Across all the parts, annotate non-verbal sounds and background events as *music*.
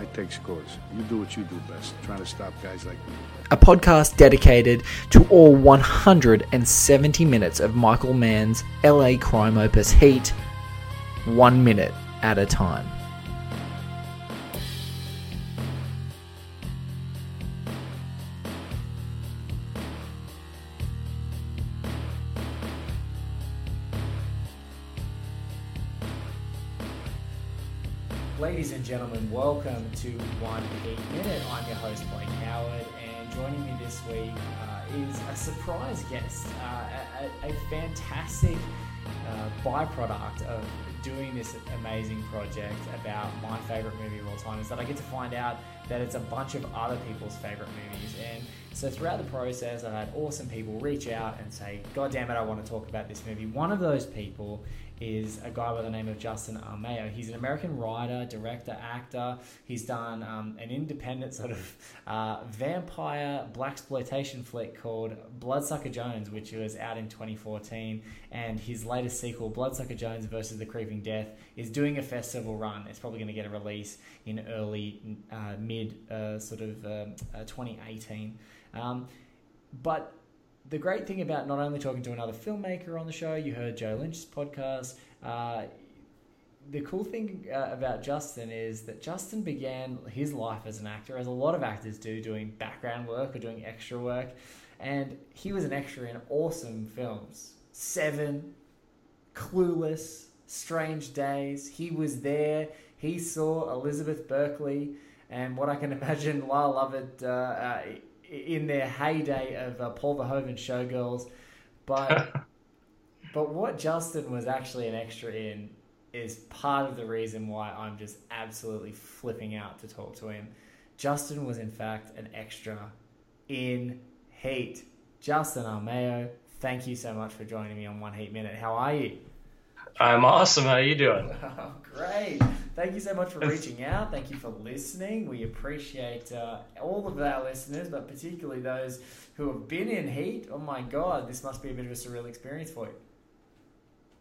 I take scores. You do what you do best, trying to stop guys like me. A podcast dedicated to all 170 minutes of Michael Mann's LA crime opus Heat, one minute at a time. Ladies and gentlemen, welcome to One Heat Minute. I'm your host, Blake Howard, and joining me this week uh, is a surprise guest, uh, a, a, fantastic uh, byproduct of doing this amazing project about my favorite movie of all time is that I get to find out that it's a bunch of other people's favorite movies. And so throughout the process, I've had awesome people reach out and say, God damn it, I want to talk about this movie. One of those people is a guy by the name of Justin Armeo. He's an American writer, director, actor. He's done um, an independent sort of uh, vampire black exploitation flick called Bloodsucker Jones, which was out in 2014. And his latest sequel, Bloodsucker Jones versus the Creeping Death, is doing a festival run. It's probably going to get a release in early, uh, mid, uh, sort of um, uh, 2018. Um, but the great thing about not only talking to another filmmaker on the show, you heard Joe Lynch's podcast. Uh, the cool thing uh, about Justin is that Justin began his life as an actor, as a lot of actors do, doing background work or doing extra work. And he was an extra in awesome films Seven, Clueless, Strange Days. He was there. He saw Elizabeth Berkley and what I can *laughs* imagine Lyle Lovett uh, uh, in their heyday of uh, Paul Verhoeven showgirls, but *laughs* but what Justin was actually an extra in is part of the reason why I'm just absolutely flipping out to talk to him. Justin was in fact an extra in Heat. Justin Armeo, thank you so much for joining me on One Heat Minute. How are you? I'm awesome. How are you doing? Oh, *laughs* great. Thank you so much for reaching out. Thank you for listening. We appreciate uh, all of our listeners, but particularly those who have been in heat. Oh my God, this must be a bit of a surreal experience for you.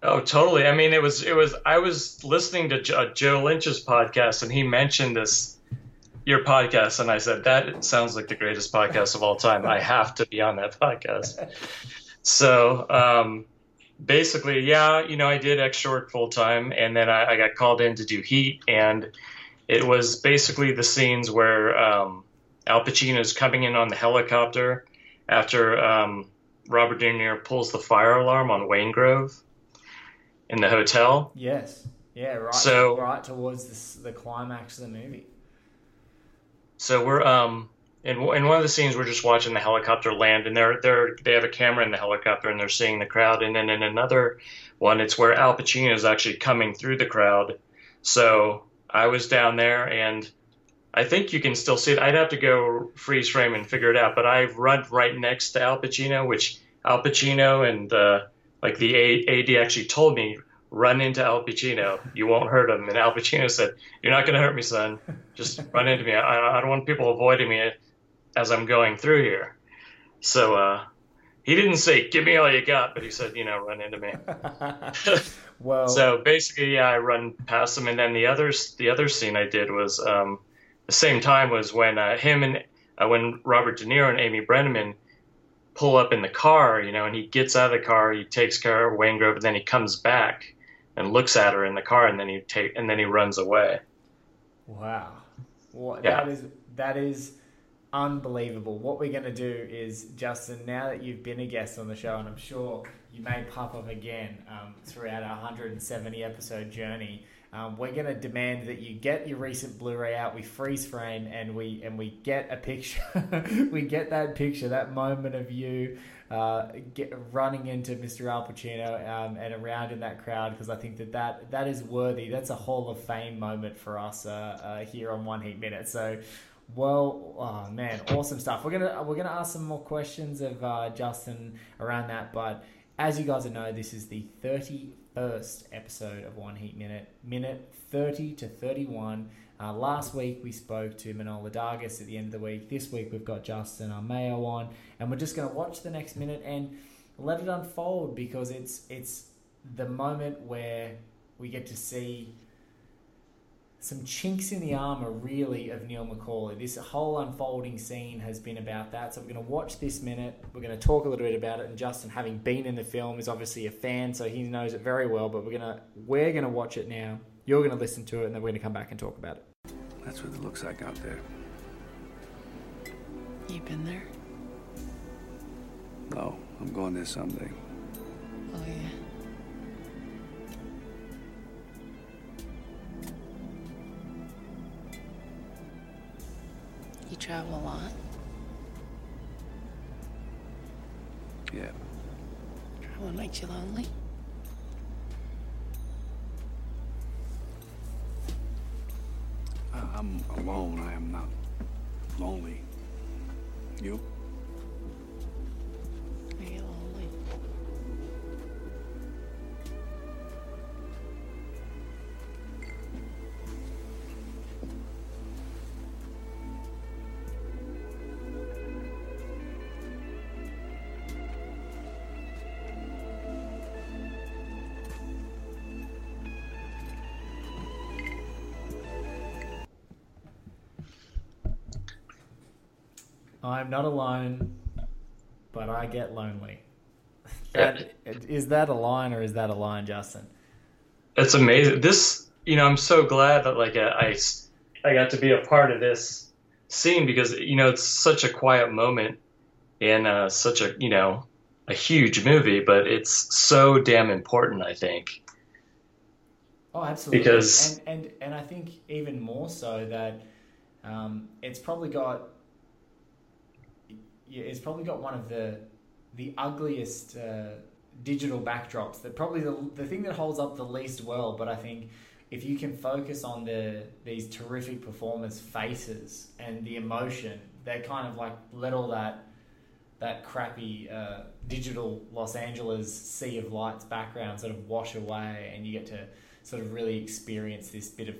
Oh, totally. I mean, it was it was. I was listening to jo- Joe Lynch's podcast, and he mentioned this your podcast, and I said that sounds like the greatest podcast of all time. I have to be on that podcast. *laughs* So. Um, basically, yeah, you know, I did extra work full time, and then I, I, got called in to do Heat, and it was basically the scenes where um, Al Pacino is coming in on the helicopter after um, Robert De Niro pulls the fire alarm on Waingro in the hotel. Yes, yeah, right. So right towards this, the climax of the movie. So we're um in, in one of the scenes we're just watching the helicopter land and they're they're they have a camera in the helicopter and they're seeing the crowd and then in another one it's where Al Pacino is actually coming through the crowd so I was down there and I think you can still see it I'd have to go freeze frame and figure it out but I've run right next to Al Pacino which Al Pacino and uh, like the AD actually told me run into Al Pacino. You won't hurt him. And Al Pacino said, "You're not going to hurt me, son. Just run into me. I, I, don't want people avoiding me as I'm going through here." So uh, he didn't say "Give me all you got," but he said, "You know, run into me." *laughs* well, so basically, yeah, I run past him, and then the other the other scene I did was um, the same time was when uh, him and uh, when Robert De Niro and Amy Brenneman pull up in the car, you know, and he gets out of the car, he takes care of Waingro, and then he comes back and looks at her in the car, and then he take and then he runs away. Wow, well, Yeah. that is that is unbelievable. What we're going to do is, Justin, now that you've been a guest on the show, and I'm sure you may pop up again um, throughout our 170 episode journey, um, we're going to demand that you get your recent Blu-ray out. We freeze frame and we and we get a picture. *laughs* we get that picture, that moment of you. Uh, get running into Mr. Al Pacino um, and around in that crowd because I think that, that that is worthy. That's a Hall of Fame moment for us uh, uh, here on One Heat Minute. So, well, oh man, awesome stuff. We're gonna we're gonna ask some more questions of uh, Justin around that, but as you guys know, this is the thirty first episode of One Heat Minute, minute thirty to thirty one. Uh, last week we spoke to Manohla Dargis at the end of the week. This week we've got Justin Armeo on, and we're just going to watch the next minute and let it unfold because it's it's the moment where we get to see some chinks in the armor, really, of Neil McCauley. This whole unfolding scene has been about that. So we're going to watch this minute. We're going to talk a little bit about it. And Justin, having been in the film, is obviously a fan, so he knows it very well. But we're gonna we're gonna watch it now. You're going to listen to it, and then we're going to come back and talk about it. That's what it looks like out there. You been there? No, I'm going there someday. Oh, yeah. You travel a lot? Yeah. Travel makes you lonely? I'm alone. I am not lonely. You? I'm not alone, but I get lonely. *laughs* That, is that a line or is that a line, Justin? It's amazing. This, you know, I'm so glad that like I, I got to be a part of this scene because you know it's such a quiet moment in uh, such a you know a huge movie, but it's so damn important. I think. Oh, absolutely. Because- and, and and I think even more so that um, it's probably got yeah, it's probably got one of the the ugliest uh, digital backdrops. That probably the the thing that holds up the least well. But I think if you can focus on the these terrific performers' faces and the emotion, they kind of like let all that that crappy uh, digital Los Angeles sea of lights background sort of wash away, and you get to sort of really experience this bit of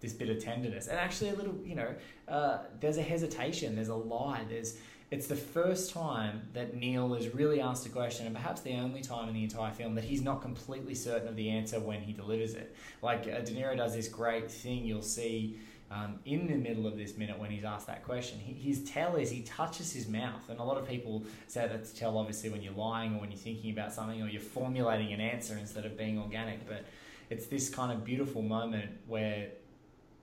this bit of tenderness, and actually a little, you know, uh, there's a hesitation, there's a lie, there's it's the first time that Neil is really asked a question, and perhaps the only time in the entire film that he's not completely certain of the answer when he delivers it. Like uh, De Niro does this great thing, you'll see um, in the middle of this minute when he's asked that question. He, his tell is he touches his mouth, and a lot of people say that's tell obviously when you're lying or when you're thinking about something or you're formulating an answer instead of being organic. But it's this kind of beautiful moment where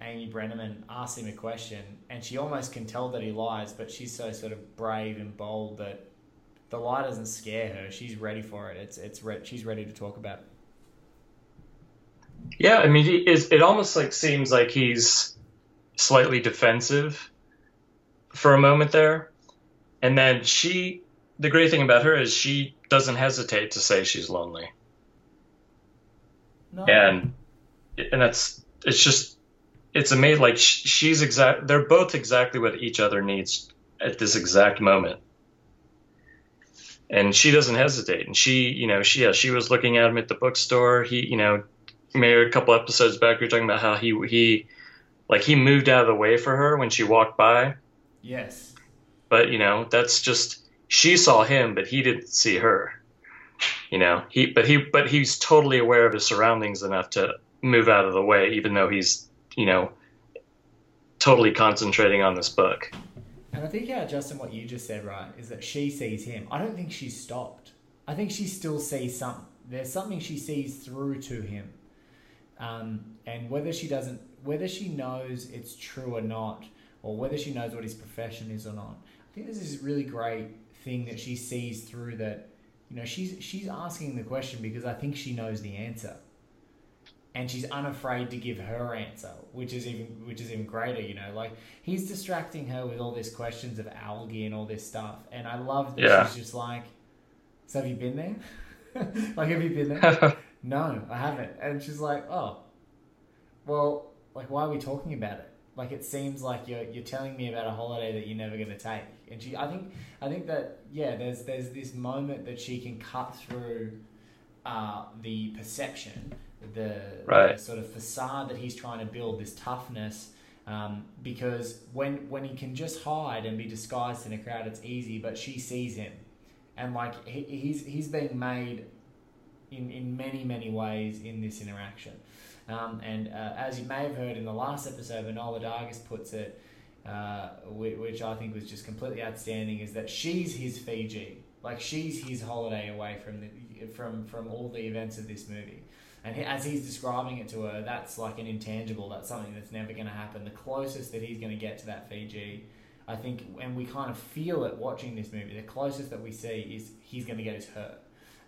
Amy Brenneman asks him a question, and she almost can tell that he lies, but she's so sort of brave and bold that the lie doesn't scare her. She's ready for it. It's it's re- she's ready to talk about it. Yeah, I mean, he is. It almost like seems like he's slightly defensive for a moment there, and then she. The great thing about her is she doesn't hesitate to say she's lonely, No. and and that's it's just it's amazing. Like sh- she's exact. They're both exactly what each other needs at this exact moment, and she doesn't hesitate. And she, you know, she yeah, she was looking at him at the bookstore. He, you know, maybe a couple episodes back, we were talking about how he he like he moved out of the way for her when she walked by. Yes. But you know, that's just she saw him, but he didn't see her. You know, he but he but he's totally aware of his surroundings enough to move out of the way, even though he's you know totally concentrating on this book. And I think, yeah, Justin, what you just said, right, is that she sees him. I don't think she's stopped. I think she still sees something. There's something she sees through to him. Um, and whether she doesn't, whether she knows it's true or not, or whether she knows what his profession is or not, I think this is a really great thing that she sees through that. You know, she's she's asking the question because I think she knows the answer and she's unafraid to give her answer, which is even which is even greater. You know, like he's distracting her with all these questions of algae and all this stuff, and I love that Yeah. she's just like, "So have you been there? *laughs* like, have you been there? *laughs* no, I haven't." And she's like, "Oh, well, like, why are we talking about it? Like, it seems like you're you're telling me about a holiday that you're never going to take." And she, I think, I think that yeah, there's there's this moment that she can cut through uh, the perception, the, Right. the sort of facade that he's trying to build, this toughness. Um, because when when he can just hide and be disguised in a crowd, it's easy. But she sees him, and like he, he's he's being made in in many many ways in this interaction. Um, and uh, as you may have heard in the last episode, Manohla Dargis puts it, uh, which, which I think was just completely outstanding, is that she's his Fiji, like she's his holiday away from the from from all the events of this movie. And he, as he's describing it to her, that's like an intangible. That's something that's never going to happen. The closest that he's going to get to that Fiji, I think, and we kind of feel it watching this movie. The closest that we see is he's going to get his hurt.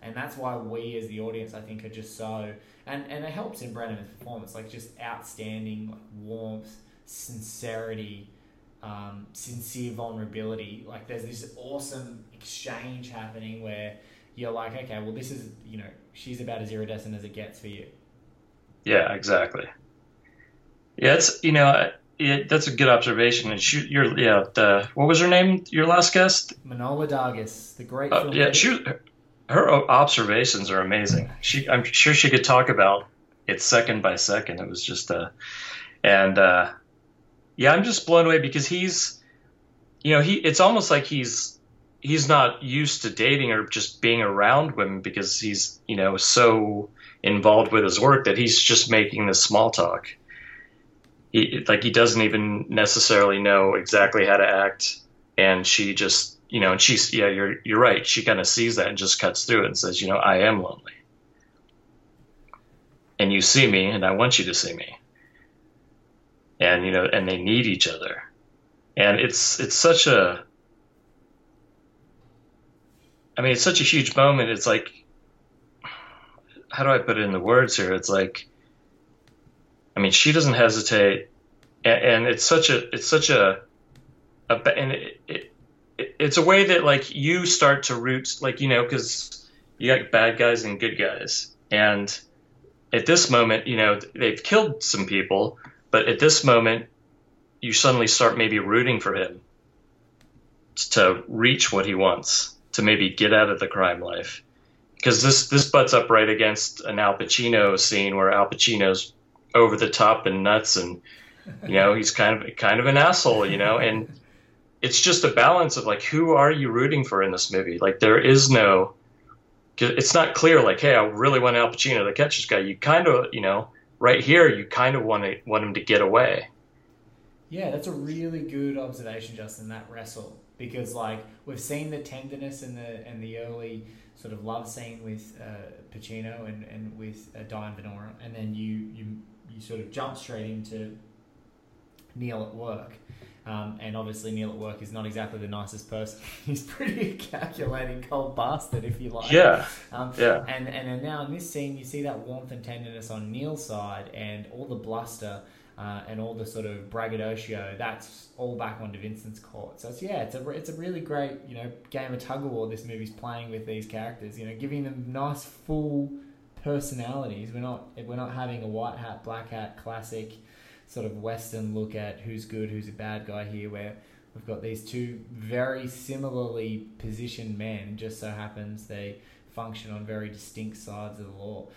and that's why we as the audience, I think, are just so. And and it helps in Brenneman's performance, like just outstanding like warmth, sincerity, um, sincere vulnerability. Like there's this awesome exchange happening where you're like, okay, well, this is you know, she's about as iridescent as it gets for you. Yeah, exactly. Yeah, it's you know it, that's a good observation. And she, you're yeah, the, what was her name? Your last guest? Manohla Dargis, the great Uh, yeah, she her observations are amazing. She I'm sure she could talk about it second by second. It was just a, and uh yeah, I'm just blown away because he's you know, he it's almost like he's he's not used to dating or just being around women because he's, you know, so involved with his work that he's just making this small talk. He, like he doesn't even necessarily know exactly how to act. And she just you know and she's yeah you're you're right. She kind of sees that and just cuts through it and says you know I am lonely. And you see me and I want you to see me. And you know and they need each other. And it's it's such a I mean it's such a huge moment. It's like how do I put it in the words here? It's like I mean, she doesn't hesitate, and, and it's such a it's such a, a and it, it, it it's a way that like you start to root like you know because you got bad guys and good guys, and at this moment you know they've killed some people, but at this moment you suddenly start maybe rooting for him to reach what he wants to maybe get out of the crime life. Because this this butts up right against an Al Pacino scene where Al Pacino's over the top and nuts and you know he's kind of kind of an asshole you know? And it's just a balance of like who are you rooting for in this movie? Like there is no, it's not clear like hey I really want Al Pacino to catch this guy. You kind of you know right here you kind of want to want him to get away. Yeah, that's a really good observation, Justin. That wrestle because like we've seen the tenderness and the and the early sort of love scene with uh, Pacino and and with uh, Diane Venora, and then you you you sort of jump straight into Neil at work. Um, and obviously, Neil at work is not exactly the nicest person. *laughs* He's pretty calculating, cold bastard, if you like. Yeah. Um, Yeah. And and now in this scene, you see that warmth and tenderness on Neil's side, and all the bluster uh, and all the sort of braggadocio. That's all back onto Vincent's court. So it's yeah, it's a it's a really great you know game of tug of war. This movie's playing with these characters, you know, giving them nice full personalities. We're not we're not having a white hat, black hat, classic sort of western look at who's good, who's a bad guy here, where we've got these two very similarly positioned men. Just so happens they function on very distinct sides of the law.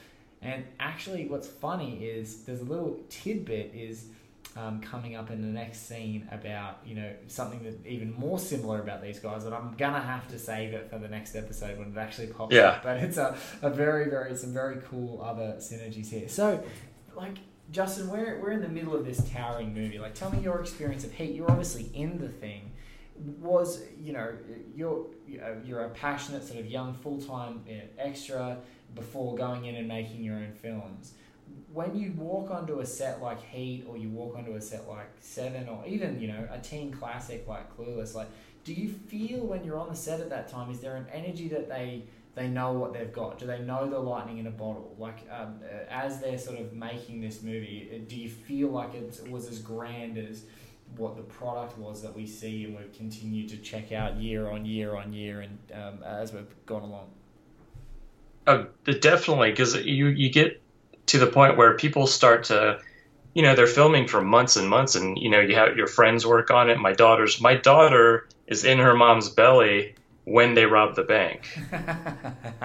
And actually, what's funny is there's a little tidbit is um, coming up in the next scene about you know something that even more similar about these guys that I'm gonna have to save it for the next episode when it actually pops Yeah. up. But it's a, a very very some very cool other synergies here. So like Justin, we're we're in the middle of this towering movie. Like tell me your experience of Heat. You're obviously in the thing. Was you know you're you're a passionate sort of young full time extra before going in and making your own films when you walk onto a set like Heat or you walk onto a set like Seven or even you know a teen classic like Clueless, like do you feel when you're on the set at that time? Is there an energy that they they know what they've got? Do they know the lightning in a bottle? Like um, uh, as they're sort of making this movie, uh, do you feel like it was as grand as what the product was that we see and we've continued to check out year on year on year and um, as we've gone along? Oh, definitely, because you you get to the point where people start to you know they're filming for months and months and you know you have your friends work on it. My daughter's my daughter is in her mom's belly when they rob the bank. *laughs*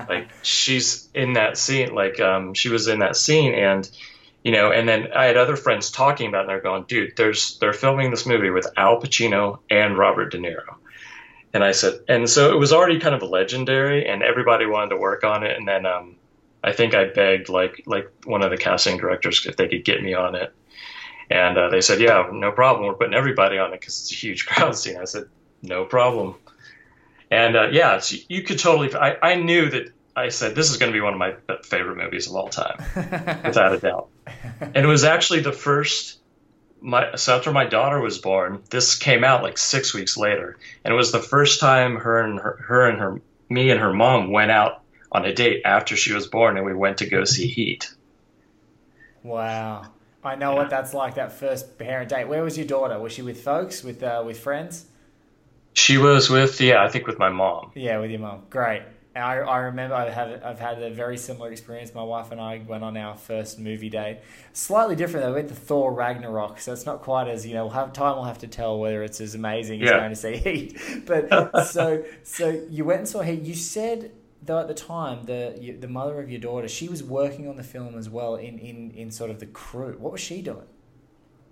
Like she's in that scene like um she was in that scene and you know and then i had other friends talking about it and they're going dude there's they're filming this movie with al pacino and robert de niro and i said and so it was already kind of legendary and everybody wanted to work on it and then um I think I begged like like one of the casting directors if they could get me on it, and uh, they said, "Yeah, no problem. We're putting everybody on it because it's a huge *laughs* crowd scene." I said, "No problem." And uh, yeah, you could totally. I, I knew that. I said this is going to be one of my favorite movies of all time, *laughs* without a doubt. And it was actually the first. My so after my daughter was born, this came out like six weeks later, and it was the first time her and her, her and her me and her mom went out on a date after she was born, and we went to go see Heat. Wow, I know yeah. what that's like. That first parent date. Where was your daughter? Was she with folks? With uh, with friends? She was with yeah, I think with my mom. Yeah, with your mom. Great. I, I remember I've had I've had a very similar experience. My wife and I went on our first movie date. Slightly different. though. We went to Thor Ragnarok, so it's not quite as you know. We'll have time. We'll have to tell whether it's as amazing yeah. as going to see Heat. But so so you went and saw Heat. You said though at the time the the mother of your daughter she was working on the film as well in in in sort of the crew. What was she doing?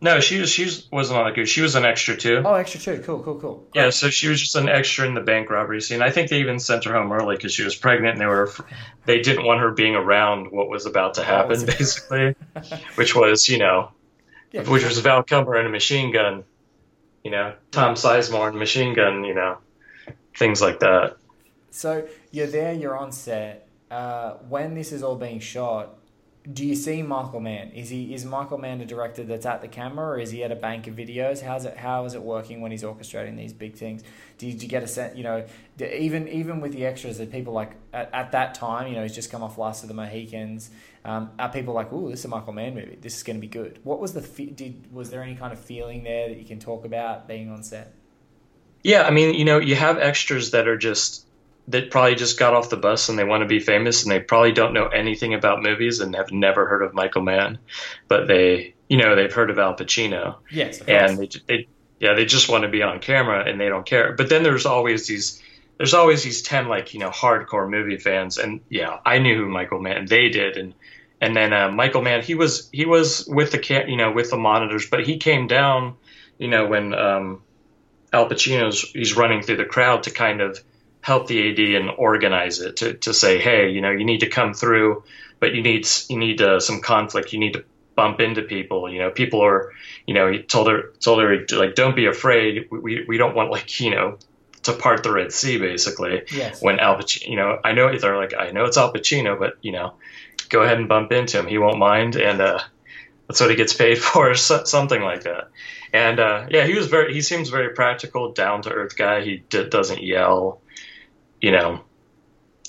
No, she was she was, wasn't on the. She was an extra too. Oh, extra too. Cool, cool, cool. Great. Yeah, so she was just an extra in the bank robbery scene. I think they even sent her home early because she was pregnant, and they were they didn't want her being around what was about to happen, basically, which was you know, yeah, which was Val Kilmer and a machine gun, you know, Tom Sizemore and a machine gun, you know, things like that. So you're there, you're on set. Uh, when this is all being shot, do you see Michael Mann? Is he is Michael Mann a director that's at the camera, or is he at a bank of videos? How's it how is it working when he's orchestrating these big things? Did you get a sense? You know, even even with the extras, that people like at, at that time, you know, he's just come off Last of the Mohicans. Um, are people like, oh, this is a Michael Mann movie? This is going to be good. What was the did was there any kind of feeling there that you can talk about being on set? Yeah, I mean, you know, you have extras that are just that probably just got off the bus and they want to be famous and they probably don't know anything about movies and have never heard of Michael Mann, but they, you know, they've heard of Al Pacino. Yes, and they, they, yeah, they just want to be on camera and they don't care. But then there's always these, there's always these ten like you know hardcore movie fans, and yeah, I knew who Michael Mann. They did, and and then uh, Michael Mann, he was he was with the cam, you know, with the monitors, but he came down, you know, when um, Al Pacino's he's running through the crowd to kind of help the AD and organize it to, to say, hey, you know, you need to come through, but you need you need uh, some conflict. You need to bump into people. You know, people are, you know, he told her told her like, don't be afraid. We we don't want like you know to part the Red Sea basically. Yes. When Al Pacino, you know, I know they're like, I know it's Al Pacino, but you know, go ahead and bump into him. He won't mind, and uh, that's what he gets paid *laughs* for, something like that. And uh, yeah, he was very. He seems very practical, down to earth guy. He d- doesn't yell you know,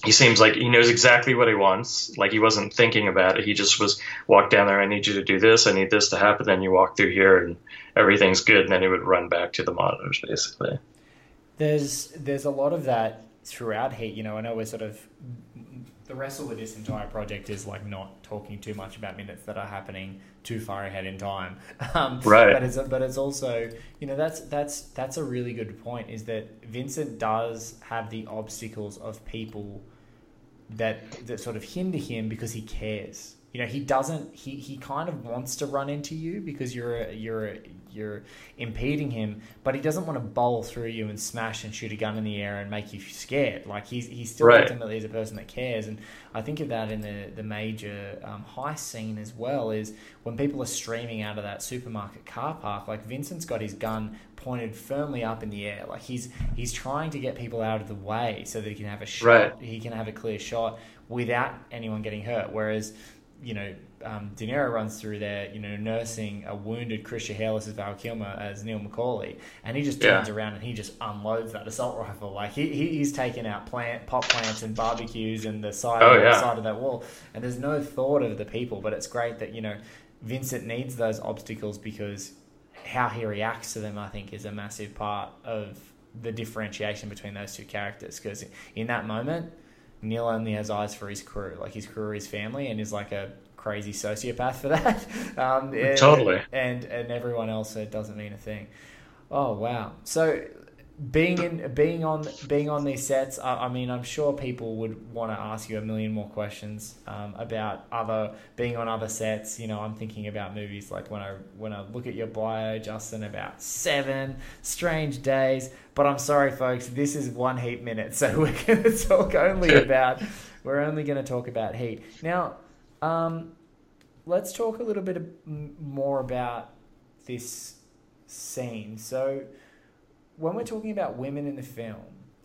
he seems like he knows exactly what he wants. Like he wasn't thinking about it. He just was walk down there. I need you to do this. I need this to happen. Then you walk through here, and everything's good. And then he would run back to the monitors, basically. There's there's a lot of that throughout Heat. You know, I know we're sort of the wrestle with this entire project is like not talking too much about minutes that are happening too far ahead in time. *laughs* Um, right. But it's but it's also you know that's that's that's a really good point. Is that Vincent does have the obstacles of people that that sort of hinder him because he cares. you know he doesn't he, he kind of wants to run into you because you're a, you're a, you're impeding him, but he doesn't want to bowl through you and smash and shoot a gun in the air and make you scared. Like he's he still Right. ultimately is a person that cares, and I think of that in the the major um, heist scene as well. Is when people are streaming out of that supermarket car park. Like Vincent's got his gun pointed firmly up in the air, like he's he's trying to get people out of the way so that he can have a shot. Right. He can have a clear shot without anyone getting hurt. Whereas you know, um, De Niro runs through there, you know, nursing a wounded Chris Shiherlis as Val Kilmer as Neil McCauley, and he just turns Yeah. around and he just unloads that assault rifle. Like he, he he's taking out plant pot plants and barbecues and the side Oh, of, yeah. side of that wall, and there's no thought of the people. But it's great that you know Vincent needs those obstacles because how he reacts to them, I think, is a massive part of the differentiation between those two characters. Because in that moment, Neil only has eyes for his crew, like his crew, his family, and is like a crazy sociopath for that. *laughs* Um, and- Totally. And and everyone else it doesn't mean a thing. Oh wow! So being in being on being on these sets, I, I mean, I'm sure people would want to ask you a million more questions um, about other being on other sets. You know, I'm thinking about movies like when I when I look at your bio, Justin, about Seven, Strange Days. But I'm sorry, folks, this is one Heat minute, so *laughs* we're going to talk only about we're only going to talk about Heat now. Um, let's talk a little bit more about this scene. So, when we're talking about women in the film,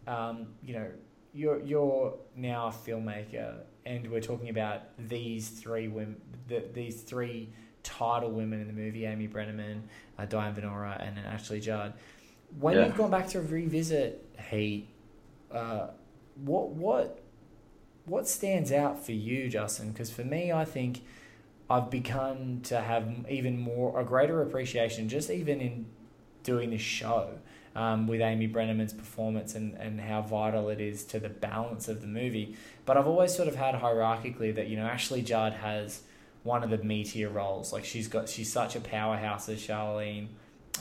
um, you know, you're you're now a filmmaker, and we're talking about these three women, the, these three title women in the movie: Amy Brenneman, uh, Diane Venora, and then Ashley Judd. When Yeah. you've gone back to revisit Heat, uh, what what what stands out for you, Justin? Because for me, I think I've begun to have even more a greater appreciation, just even in doing this show um, with Amy Brenneman's performance and, and how vital it is to the balance of the movie. But I've always sort of had hierarchically that you know Ashley Judd has one of the meatier roles. Like she's got she's such a powerhouse as Charlene.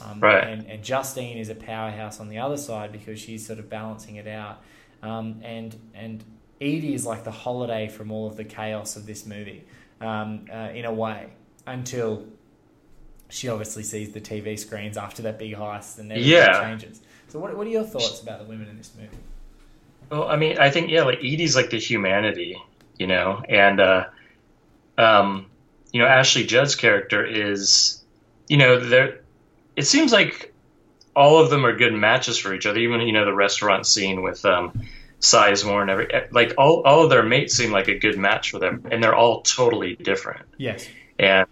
Um, Right. and, and Justine is a powerhouse on the other side because she's sort of balancing it out. Um, and and Eady is like the holiday from all of the chaos of this movie, um, uh, in a way, until she obviously sees the TV screens after that big heist and everything Yeah. changes. So, what, what are your thoughts about the women in this movie? Well, I mean, I think yeah, like Eady's like the humanity, you know, and uh, um, you know, Ashley Judd's character is, you know, there. It seems like all of them are good matches for each other. Even you know the restaurant scene with um, Sizemore and every like all all of their mates seem like a good match for them, and they're all totally different. Yes. And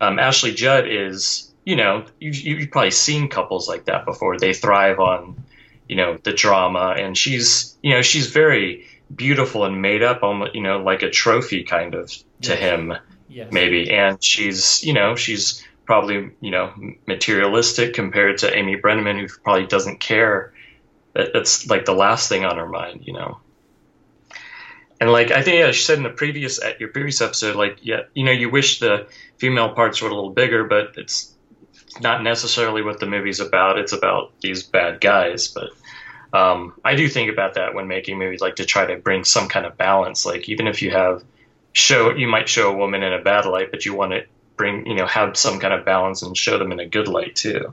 um, Ashley Judd is, you know, you, you've probably seen couples like that before. They thrive on, you know, the drama, and she's, you know, she's very beautiful and made up, almost, you know, like a trophy kind of to Yes. him, Yes. maybe. And she's, you know, she's probably, you know, materialistic compared to Amy Brenneman, who probably doesn't care. That, that's like the last thing on her mind, you know. And like I think she said in the previous at your previous episode, like yeah, you know, you wish the female parts were a little bigger, but it's not necessarily what the movie's about. It's about these bad guys. But um, I do think about that when making movies, like to try to bring some kind of balance. Like even if you have show, you might show a woman in a bad light, but you want to bring, you know, have some kind of balance and show them in a good light too.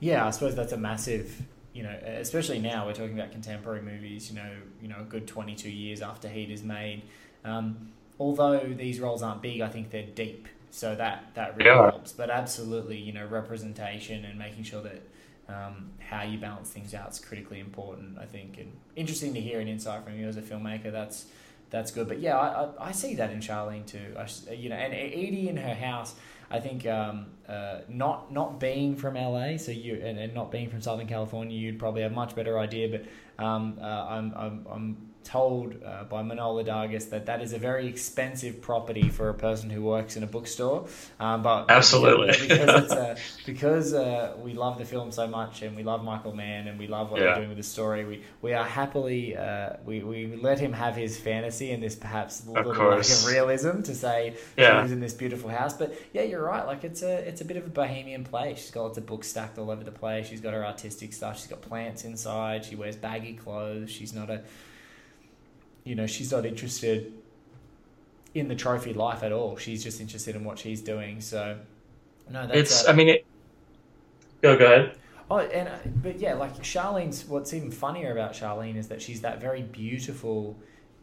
Yeah, I suppose that's a massive, you know, especially now we're talking about contemporary movies. You know, you know, a good twenty-two years after Heat is made. Um, although these roles aren't big, I think they're deep, so that that really Yeah. helps. But absolutely, you know, representation and making sure that um, how you balance things out is critically important. I think, and interesting to hear an insight from you as a filmmaker. That's that's good. But yeah, I, I, I see that in Charlene too. I, you know, and Eady in her house. I think um, uh, not not being from LA, so you and, and not being from Southern California, you'd probably have much better idea. But um, uh, I'm, I'm I'm told uh, by Manohla Dargis that that is a very expensive property for a person who works in a bookstore. Um, but Absolutely. *laughs* because it's uh, *laughs* because uh, we love the film so much and we love Michael Mann and we love what Yeah. they're doing with the story. We we are happily uh, we we let him have his fantasy and this perhaps little lack of realism to say Yeah. she lives in this beautiful house. But yeah, you're right. Like it's a it's a bit of a bohemian place. She's got lots of books stacked all over the place. She's got her artistic stuff. She's got plants inside. She wears baggy clothes. She's not a you know she's not interested in the trophy life at all. She's just interested in what she's doing. So no, that's It's. uh, I mean, it. Go. Go ahead. Oh, and uh, but yeah, like Charlene's. What's even funnier about Charlene is that she's that very beautiful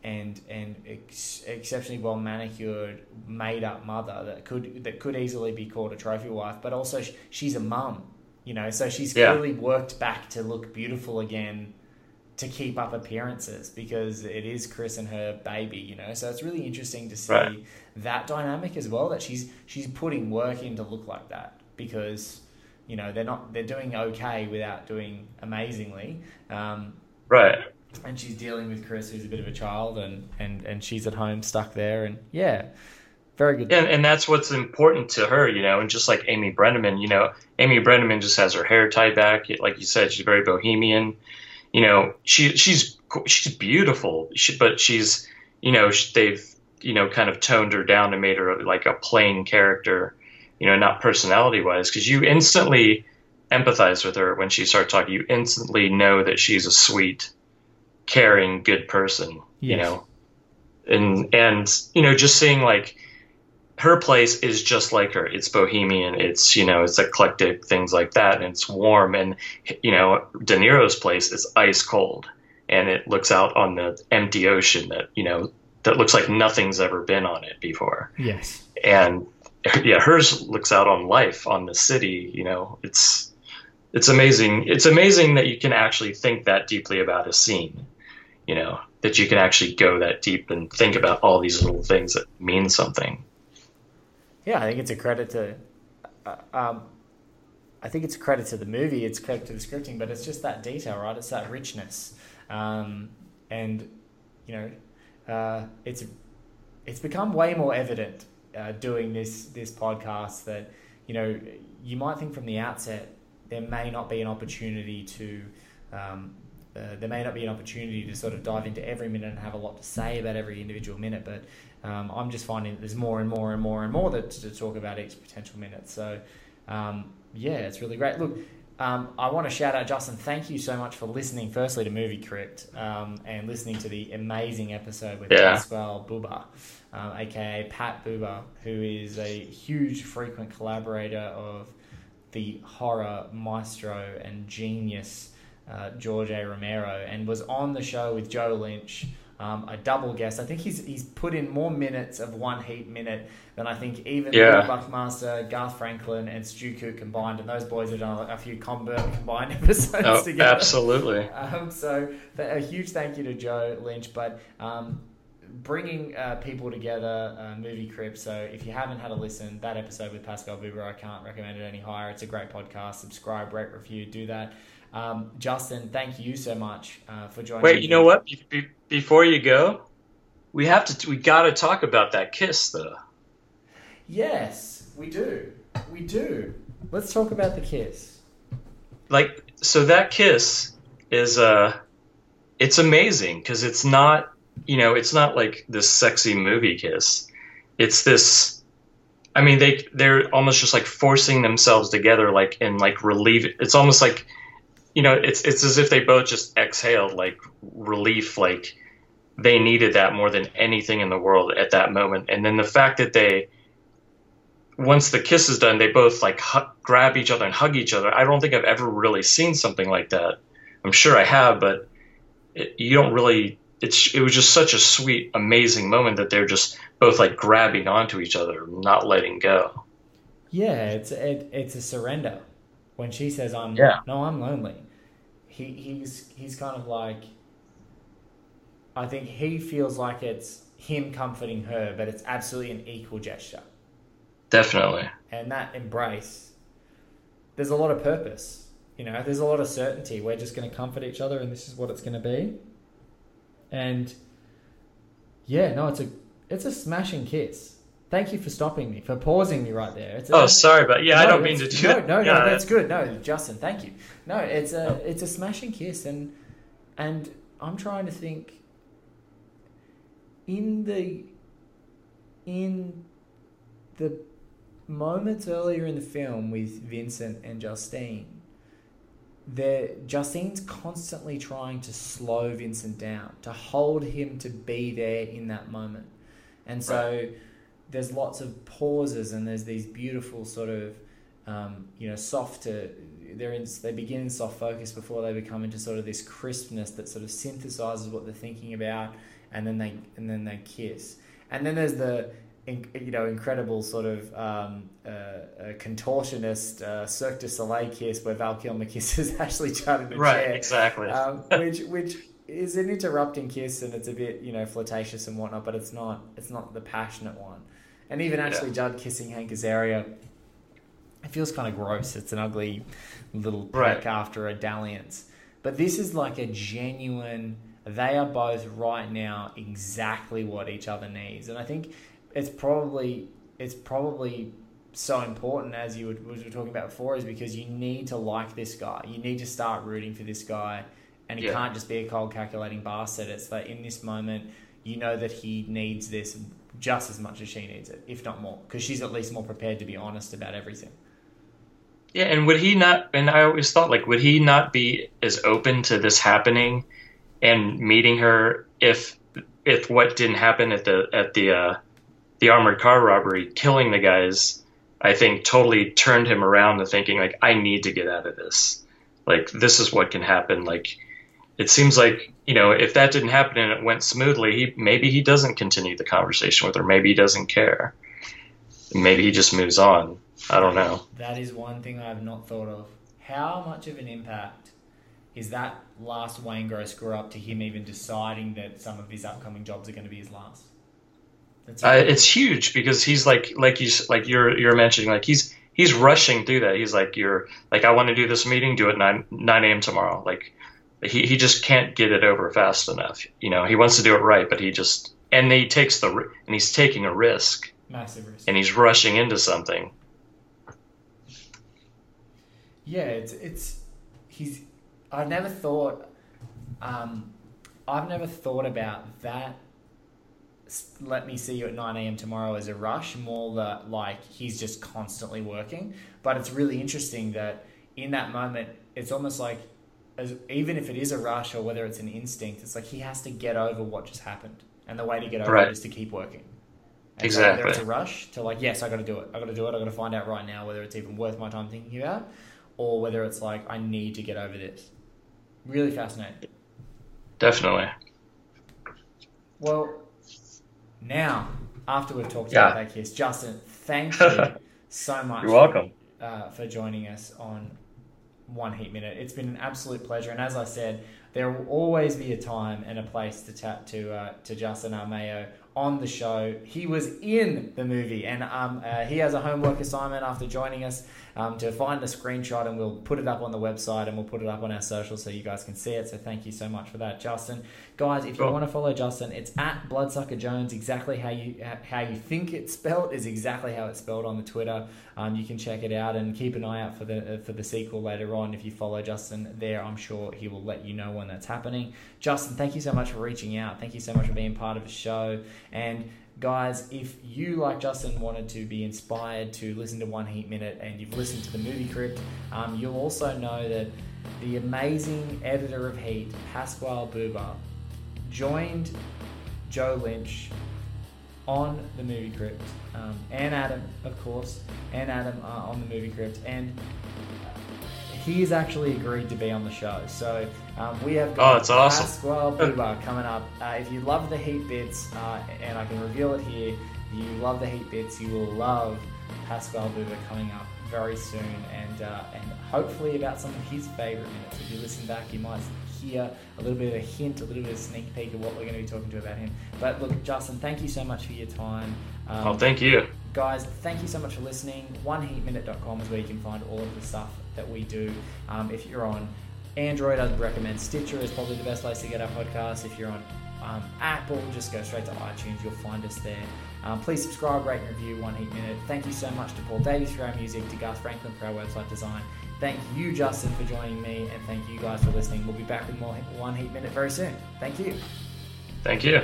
and and ex- exceptionally well manicured, made up mother that could that could easily be called a trophy wife, but also sh- she's a mum. You know, so she's Yeah. clearly worked back to look beautiful again to keep up appearances because it is Chris and her baby, you know. So it's really interesting to see Right. that dynamic as well. That she's she's putting work in to look like that because you know they're not they're doing okay without doing amazingly. Um, Right. and she's dealing with Chris, who's a bit of a child, and and and she's at home stuck there, and yeah, very good. And, and that's what's important to her, you know, and just like Amy Brenneman, you know, Amy Brenneman just has her hair tied back, like you said, she's very bohemian. You know, she she's she's beautiful, she, but she's, you know, they've you know kind of toned her down and made her like a plain character, you know, not personality wise, because you instantly empathize with her when she starts talking. You instantly know that she's a sweet, caring, good person. You know, and and you know, just seeing like her place is just like her. It's bohemian. It's you know, it's eclectic, things like that, and it's warm. And you know, De Niro's place is ice cold, and it looks out on the empty ocean that you know that looks like nothing's ever been on it before. Yes. And yeah, hers looks out on life, on the city. You know, it's it's amazing. It's amazing that you can actually think that deeply about a scene. You know, that you can actually go that deep and think about all these little things that mean something. Yeah, I think it's a credit to. Uh, um, I think it's a credit to the movie. It's credit to the scripting, but it's just that detail, right? It's that richness, um, and you know, uh, it's it's become way more evident uh, doing this this podcast that you know you might think from the outset there may not be an opportunity to. Um, uh, there may not be an opportunity to sort of dive into every minute and have a lot to say about every individual minute, but um, I'm just finding that there's more and more and more and more that, to talk about each potential minute. So, um, yeah, it's really great. Look, um, I want to shout out Justin. Thank you so much for listening, firstly, to Movie Crypt um, and listening to the amazing episode with Yeah. Pascal Buba, um, aka Pat Buba, who is a huge frequent collaborator of the horror maestro and genius uh, George A. Romero, and was on the show with Joe Lynch. Um, a double guest. I think he's he's put in more minutes of one heat minute than I think even Yeah. Buckmaster, Garth Franklin, and Stu Cooke combined, and those boys have done a few combo *laughs* combined episodes Oh, together. absolutely. Um, so a huge thank you to Joe Lynch, but um, bringing uh, people together, uh, Movie Crypt. So if you haven't had a listen, that episode with Pascal Buba, I can't recommend it any higher. It's a great podcast. Subscribe, rate, review, do that. Um, Justin, thank you so much uh, for joining. Wait, you know what? Be- be- before you go, we have to. We got to talk about that kiss, though. Yes, we do. We do. Let's talk about the kiss. Like, so that kiss is uh, it's amazing because it's not, you know, it's not like this sexy movie kiss. It's this. I mean, they they're almost just like forcing themselves together, like and like relieve. It's almost like, you know, it's it's as if they both just exhaled like relief, like they needed that more than anything in the world at that moment. And then the fact that they, once the kiss is done, they both like hu- grab each other and hug each other. I don't think I've ever really seen something like that. I'm sure I have, but it, you don't really. It's it was just such a sweet, amazing moment that they're just both like grabbing onto each other, not letting go. Yeah, it's it, it's a surrender. When she says, "I'm Yeah. no, I'm lonely," he he's he's kind of like. I think he feels like it's him comforting her, but it's absolutely an equal gesture, Definitely. and that embrace. There's a lot of purpose, you know. There's a lot of certainty. We're just going to comfort each other, and this is what it's going to be. And yeah, no, it's a it's a smashing kiss. Thank you for stopping me, for pausing me right there. It's Oh, sorry, but yeah, I don't mean to do no. No, no, that's good. No, Justin, thank you. No, it's a it's a smashing kiss, and and I'm trying to think in the in the moments earlier in the film with Vincent and Justine. There, Justine's constantly trying to slow Vincent down, to hold him to be there in that moment. and so there's lots of pauses and there's these beautiful sort of um, you know soft to they're in they begin in soft focus before they become into sort of this crispness that sort of synthesizes what they're thinking about and then they and then they kiss and then there's the you know incredible sort of um, uh, uh, contortionist uh, Cirque du Soleil kiss where Val Kilmer *laughs* kisses Ashley Judd in a Right, chair exactly. um, which which is an interrupting kiss and it's a bit you know flirtatious and whatnot but it's not it's not the passionate one and even Ashley Yeah. Judd kissing Hank Azaria it feels kind of gross. It's an ugly little prick Right. after a dalliance. But this is like a genuine. They are both right now exactly what each other needs, and I think it's probably it's probably so important as you were, was were talking about before is because you need to like this guy. You need to start rooting for this guy, and he Yeah. can't just be a cold calculating bastard. It's that in this moment, you know that he needs this just as much as she needs it, if not more, because she's at least more prepared to be honest about everything. Yeah, and would he not? And I always thought, like, would he not be as open to this happening and meeting her if if what didn't happen at the at the uh, the armored car robbery, killing the guys? I think totally turned him around to thinking like, I need to get out of this. Like, this is what can happen. Like, it seems like you know, if that didn't happen and it went smoothly, he maybe he doesn't continue the conversation with her. Maybe he doesn't care. Maybe he just moves on. I don't know. That is one thing I have not thought of. How much of an impact is that last Waingro's screw up to him even deciding that some of his upcoming jobs are going to be his last? Uh, it's huge because he's like like you like you're you're mentioning like he's he's rushing through that. He's like you're like I want to do this meeting, do it nine nine a.m. tomorrow. Like he he just can't get it over fast enough. You know, he wants to do it right, but he just and he takes the and he's taking a risk massive risk. and he's rushing into something. Yeah, it's it's he's. I never thought. Um, I've never thought about that. Let me see you at nine a.m. tomorrow as a rush. More that like he's just constantly working. But it's really interesting that in that moment, it's almost like, as even if it is a rush or whether it's an instinct, it's like he has to get over what just happened, and the way to get over Right. it is to keep working. And so whether it's a rush to like, yes, I got to do it. I got to do it. I got to find out right now whether it's even worth my time thinking about, or whether it's like I need to get over this. Really fascinating. Definitely. Well, now after we've talked Yeah. about that kiss, Justin, thank *laughs* you so much. You're welcome. uh, for joining us on One Heat Minute. It's been an absolute pleasure, and as I said, there will always be a time and a place to tap to uh, to Justin Armeo on the show. He was in the movie, and um, uh, he has a homework assignment after joining us um, to find a screenshot, and we'll put it up on the website and we'll put it up on our socials so you guys can see it. So thank you so much for that, Justin. Guys, if you want to follow Justin, it's at Bloodsucker Jones. Exactly how you how you think it's spelled is exactly how it's spelled on the Twitter. Um, you can check it out and keep an eye out for the uh, for the sequel later on. If you follow Justin there, I'm sure he will let you know when that's happening. Justin, thank you so much for reaching out. Thank you so much for being part of the show. And guys, if you like Justin wanted to be inspired to listen to One Heat Minute and you've listened to the movie crypt, um, you'll also know that the amazing editor of Heat, Pasquale Buba, joined Joe Lynch on the movie crypt, um, and Adam, of course, and Adam uh, on the movie crypt, and he has actually agreed to be on the show. So um, we have got Oh, that's awesome. Pasquale *laughs* Buba coming up. Uh, if you love the Heat bits, uh, and I can reveal it here, you love the Heat bits, you will love Pasquale Buba coming up very soon, and uh, and hopefully about some of his favorite minutes. If you listen back, you might hear a little bit of a hint, a little bit of a sneak peek of what we're going to be talking to about him. But look, Justin, thank you so much for your time. Um, Oh, thank you. Guys, thank you so much for listening. OneHeatMinute.com is where you can find all of the stuff that we do. Um, if you're on Android, I'd recommend Stitcher is probably the best place to get our podcast. If you're on um, Apple, just go straight to iTunes. You'll find us there. Um, please subscribe, rate, and review One Heat Minute. Thank you so much to Paul Davies for our music, to Garth Franklin for our website design. Thank you, Justin, for joining me, and thank you guys for listening. We'll be back with more One Heat Minute very soon. Thank you. Thank you.